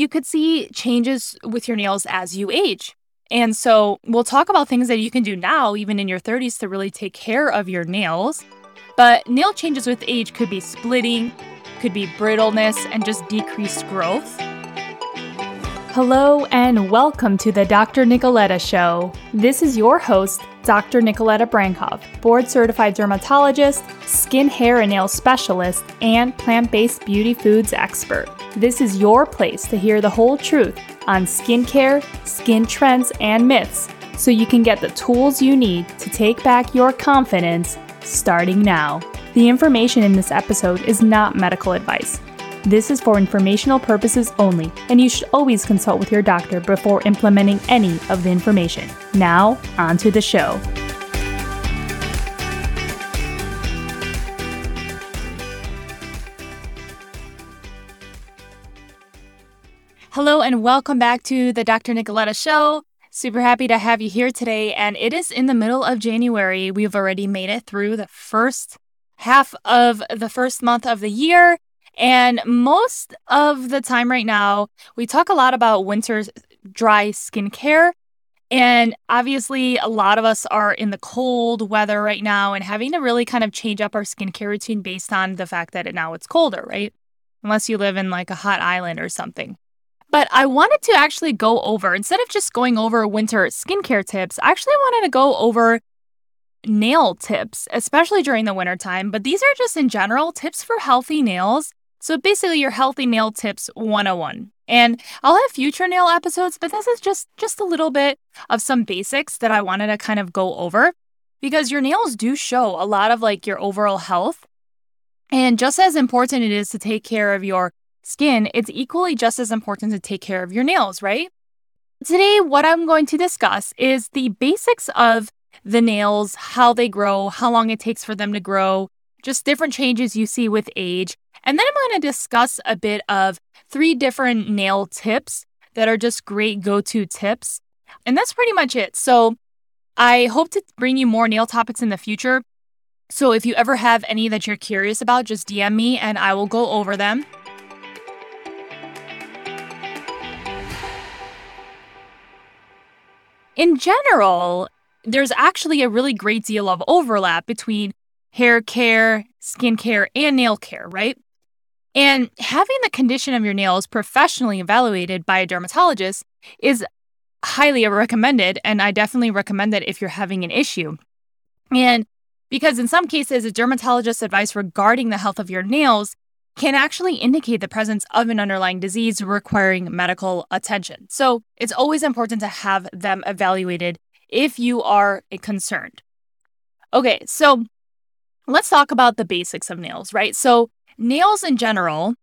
you could see changes with your nails as you age. And so we'll talk about things that you can do now, even in your 30s, to really take care of your nails. But nail changes with age could be splitting, could be brittleness, and just decreased growth. Hello, and welcome to the Dr. Nikoleta Show. This is your host, Dr. Nikoleta Brankov, board certified dermatologist, skin, hair, and nail specialist, and plant based beauty foods expert. This is your place to hear the whole truth on skincare, skin trends, and myths so you can get the tools you need to take back your confidence starting now. The information in this episode is not medical advice. This is for informational purposes only, and you should always consult with your doctor before implementing any of the information. Now, on to the show. Hello, and welcome back to the Dr. Nikoleta Show. Super happy to have you here today. And it is in the middle of January. We've already made it through the first half of the first month of the year. And most of the time right now, we talk a lot about winter dry skincare. And obviously, a lot of us are in the cold weather right now and having to really kind of change up our skincare routine based on the fact that it, now it's colder, right? Unless you live in like a hot island or something. But I wanted to actually go over, instead of just going over winter skincare tips, I actually wanted to go over nail tips, especially during the winter time. But these are just in general tips for healthy nails. So basically your healthy nail tips 101. And I'll have future nail episodes, but this is just just a little bit of some basics that I wanted to kind of go over because your nails do show a lot of like your overall health. And just as important it is to take care of your skin, it's equally just as important to take care of your nails, right? Today, what I'm going to discuss is the basics of the nails, how they grow, how long it takes for them to grow, just different changes you see with age. And then I'm going to discuss a bit of three different nail tips that are just great go to tips. And that's pretty much it. So I hope to bring you more nail topics in the future. So if you ever have any that you're curious about, just DM me and I will go over them. In general, there's actually a really great deal of overlap between hair care, skin care, and nail care, right? And having the condition of your nails professionally evaluated by a dermatologist is highly recommended. And I definitely recommend that if you're having an issue. And because in some cases, a dermatologist's advice regarding the health of your nails can actually indicate the presence of an underlying disease requiring medical attention. So it's always important to have them evaluated if you are concerned. Okay, so let's talk about the basics of nails, right? So, nails in general,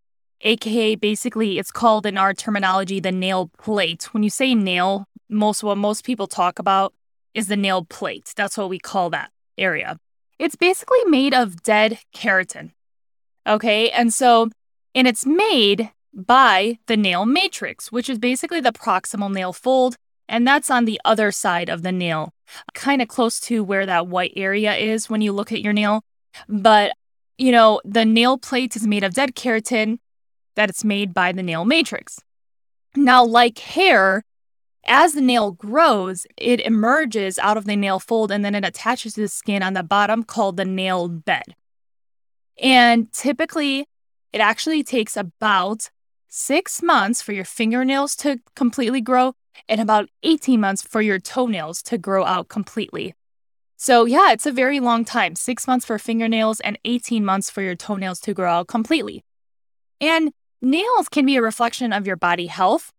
aka basically it's called in our terminology the nail plate. When you say nail, most what most people talk about is the nail plate. That's what we call that area. It's basically made of dead keratin. Okay. And so, and it's made by the nail matrix, which is basically the proximal nail fold. And that's on the other side of the nail, kind of close to where that white area is when you look at your nail. But, you know, the nail plate is made of dead keratin that it's made by the nail matrix. Now, like hair, as the nail grows, it emerges out of the nail fold and then it attaches to the skin on the bottom called the nail bed. And typically, it actually takes about six months for your fingernails to completely grow and about 18 months for your toenails to grow out completely. So, yeah, it's a very long time six months for fingernails and 18 months for your toenails to grow out completely. And nails can be a reflection of your body health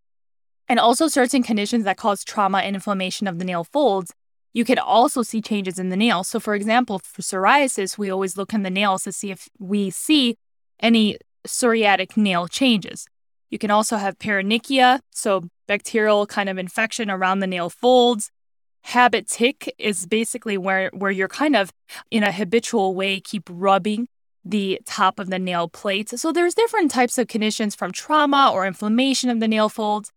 and also certain conditions that cause trauma and inflammation of the nail folds you could also see changes in the nails. So, for example, for psoriasis, we always look in the nails to see if we see any psoriatic nail changes. You can also have paronychia, so bacterial kind of infection around the nail folds. Habit tic is basically where, where you're kind of in a habitual way keep rubbing the top of the nail plate. So there's different types of conditions from trauma or inflammation of the nail folds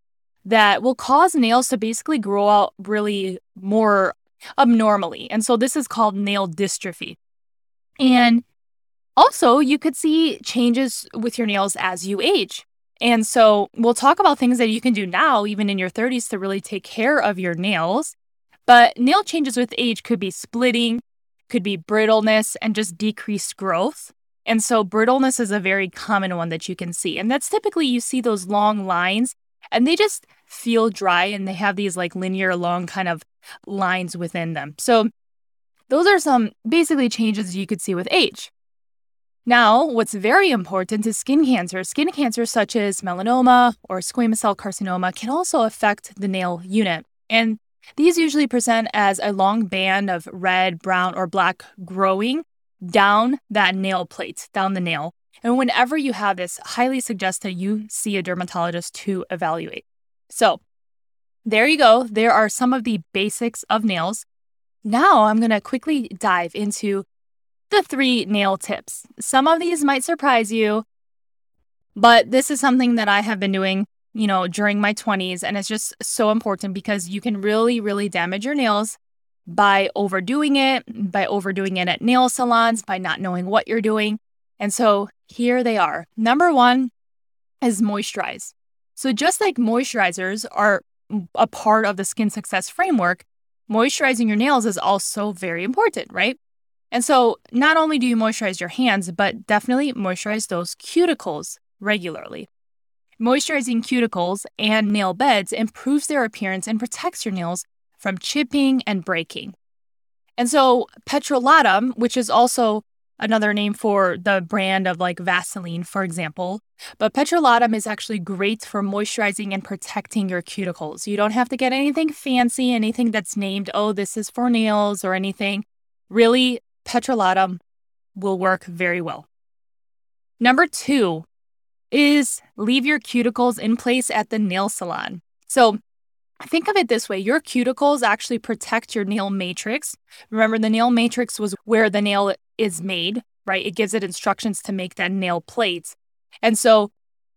that will cause nails to basically grow out really more abnormally. And so this is called nail dystrophy. And also, you could see changes with your nails as you age. And so we'll talk about things that you can do now, even in your 30s, to really take care of your nails. But nail changes with age could be splitting, could be brittleness, and just decreased growth. And so brittleness is a very common one that you can see. And that's typically you see those long lines and they just feel dry and they have these like linear long kind of lines within them. So those are some basically changes you could see with age. Now, what's very important is skin cancer. Skin cancer, such as melanoma or squamous cell carcinoma, can also affect the nail unit. And these usually present as a long band of red, brown, or black growing down that nail plate, down the nail. And whenever you have this, highly suggest that you see a dermatologist to evaluate. So, there you go. There are some of the basics of nails. Now, I'm going to quickly dive into the three nail tips. Some of these might surprise you, but this is something that I have been doing, you know, during my 20s. And it's just so important because you can really, really damage your nails by overdoing it, by overdoing it at nail salons, by not knowing what you're doing. And so here they are. Number one is moisturize. So, just like moisturizers are a part of the skin success framework, moisturizing your nails is also very important, right? And so, not only do you moisturize your hands, but definitely moisturize those cuticles regularly. Moisturizing cuticles and nail beds improves their appearance and protects your nails from chipping and breaking. And so, petrolatum, which is also another name for the brand of like Vaseline, for example. But petrolatum is actually great for moisturizing and protecting your cuticles. You don't have to get anything fancy, anything that's named, oh, this is for nails or anything. Really, petrolatum will work very well. Number two is leave your cuticles in place at the nail salon. So think of it this way your cuticles actually protect your nail matrix. Remember, the nail matrix was where the nail is made, right? It gives it instructions to make that nail plate. And so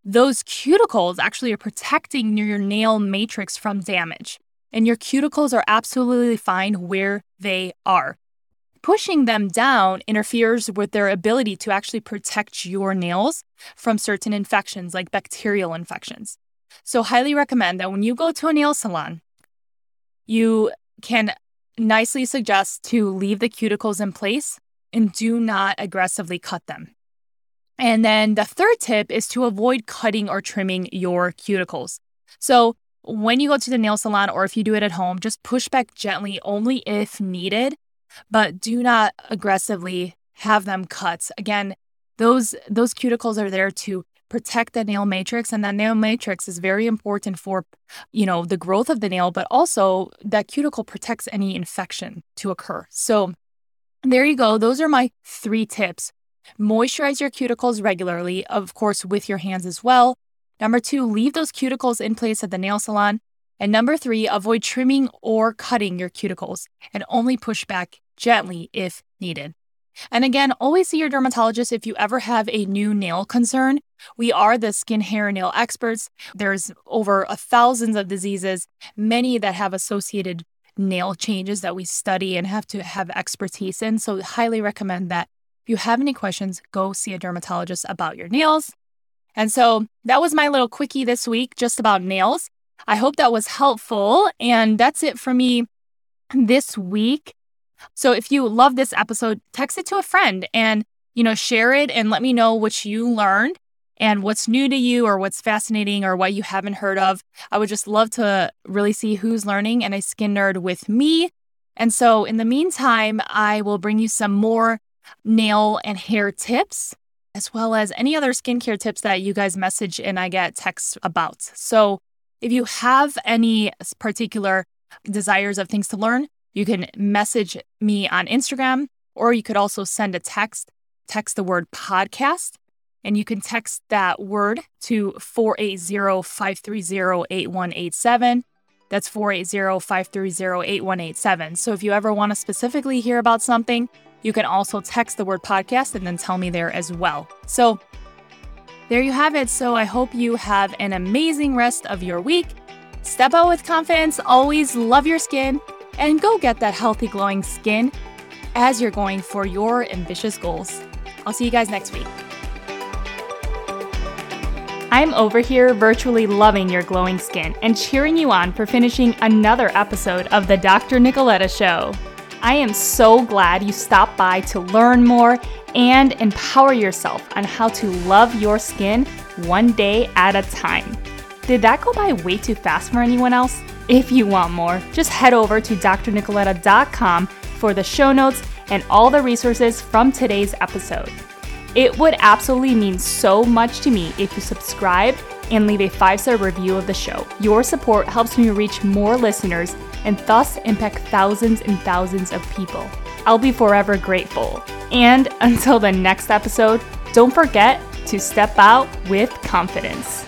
those cuticles actually are protecting your nail matrix from damage. And your cuticles are absolutely fine where they are pushing them down interferes with their ability to actually protect your nails from certain infections like bacterial infections. So, highly recommend that when you go to a nail salon, you can nicely suggest to leave the cuticles in place and do not aggressively cut them. And then the third tip is to avoid cutting or trimming your cuticles. So, when you go to the nail salon or if you do it at home, just push back gently only if needed but do not aggressively have them cut. Again, those those cuticles are there to protect the nail matrix and that nail matrix is very important for you know the growth of the nail but also that cuticle protects any infection to occur so there you go those are my three tips moisturize your cuticles regularly of course with your hands as well number two leave those cuticles in place at the nail salon and number three avoid trimming or cutting your cuticles and only push back gently if needed. And again, always see your dermatologist if you ever have a new nail concern. We are the skin, hair, and nail experts. There's over a thousands of diseases, many that have associated nail changes that we study and have to have expertise in. So, highly recommend that if you have any questions, go see a dermatologist about your nails. And so, that was my little quickie this week just about nails. I hope that was helpful. And that's it for me this week. So if you love this episode, text it to a friend and, you know, share it and let me know what you learned and what's new to you or what's fascinating or what you haven't heard of. I would just love to really see who's learning and a skin nerd with me. And so in the meantime, I will bring you some more nail and hair tips as well as any other skincare tips that you guys message and I get texts about. So if you have any particular desires of things to learn, you can message me on Instagram, or you could also send a text, text the word podcast, and you can text that word to 480 530 8187. That's 480 530 8187. So if you ever want to specifically hear about something, you can also text the word podcast and then tell me there as well. So there you have it. So I hope you have an amazing rest of your week. Step out with confidence, always love your skin, and go get that healthy, glowing skin as you're going for your ambitious goals. I'll see you guys next week. I'm over here virtually loving your glowing skin and cheering you on for finishing another episode of the Dr. Nikoleta Show. I am so glad you stopped by to learn more and empower yourself on how to love your skin one day at a time. Did that go by way too fast for anyone else? If you want more, just head over to drnikoleta.com for the show notes and all the resources from today's episode. It would absolutely mean so much to me if you subscribe and leave a five star review of the show. Your support helps me reach more listeners and thus impact thousands and thousands of people. I'll be forever grateful. And until the next episode, don't forget to step out with confidence.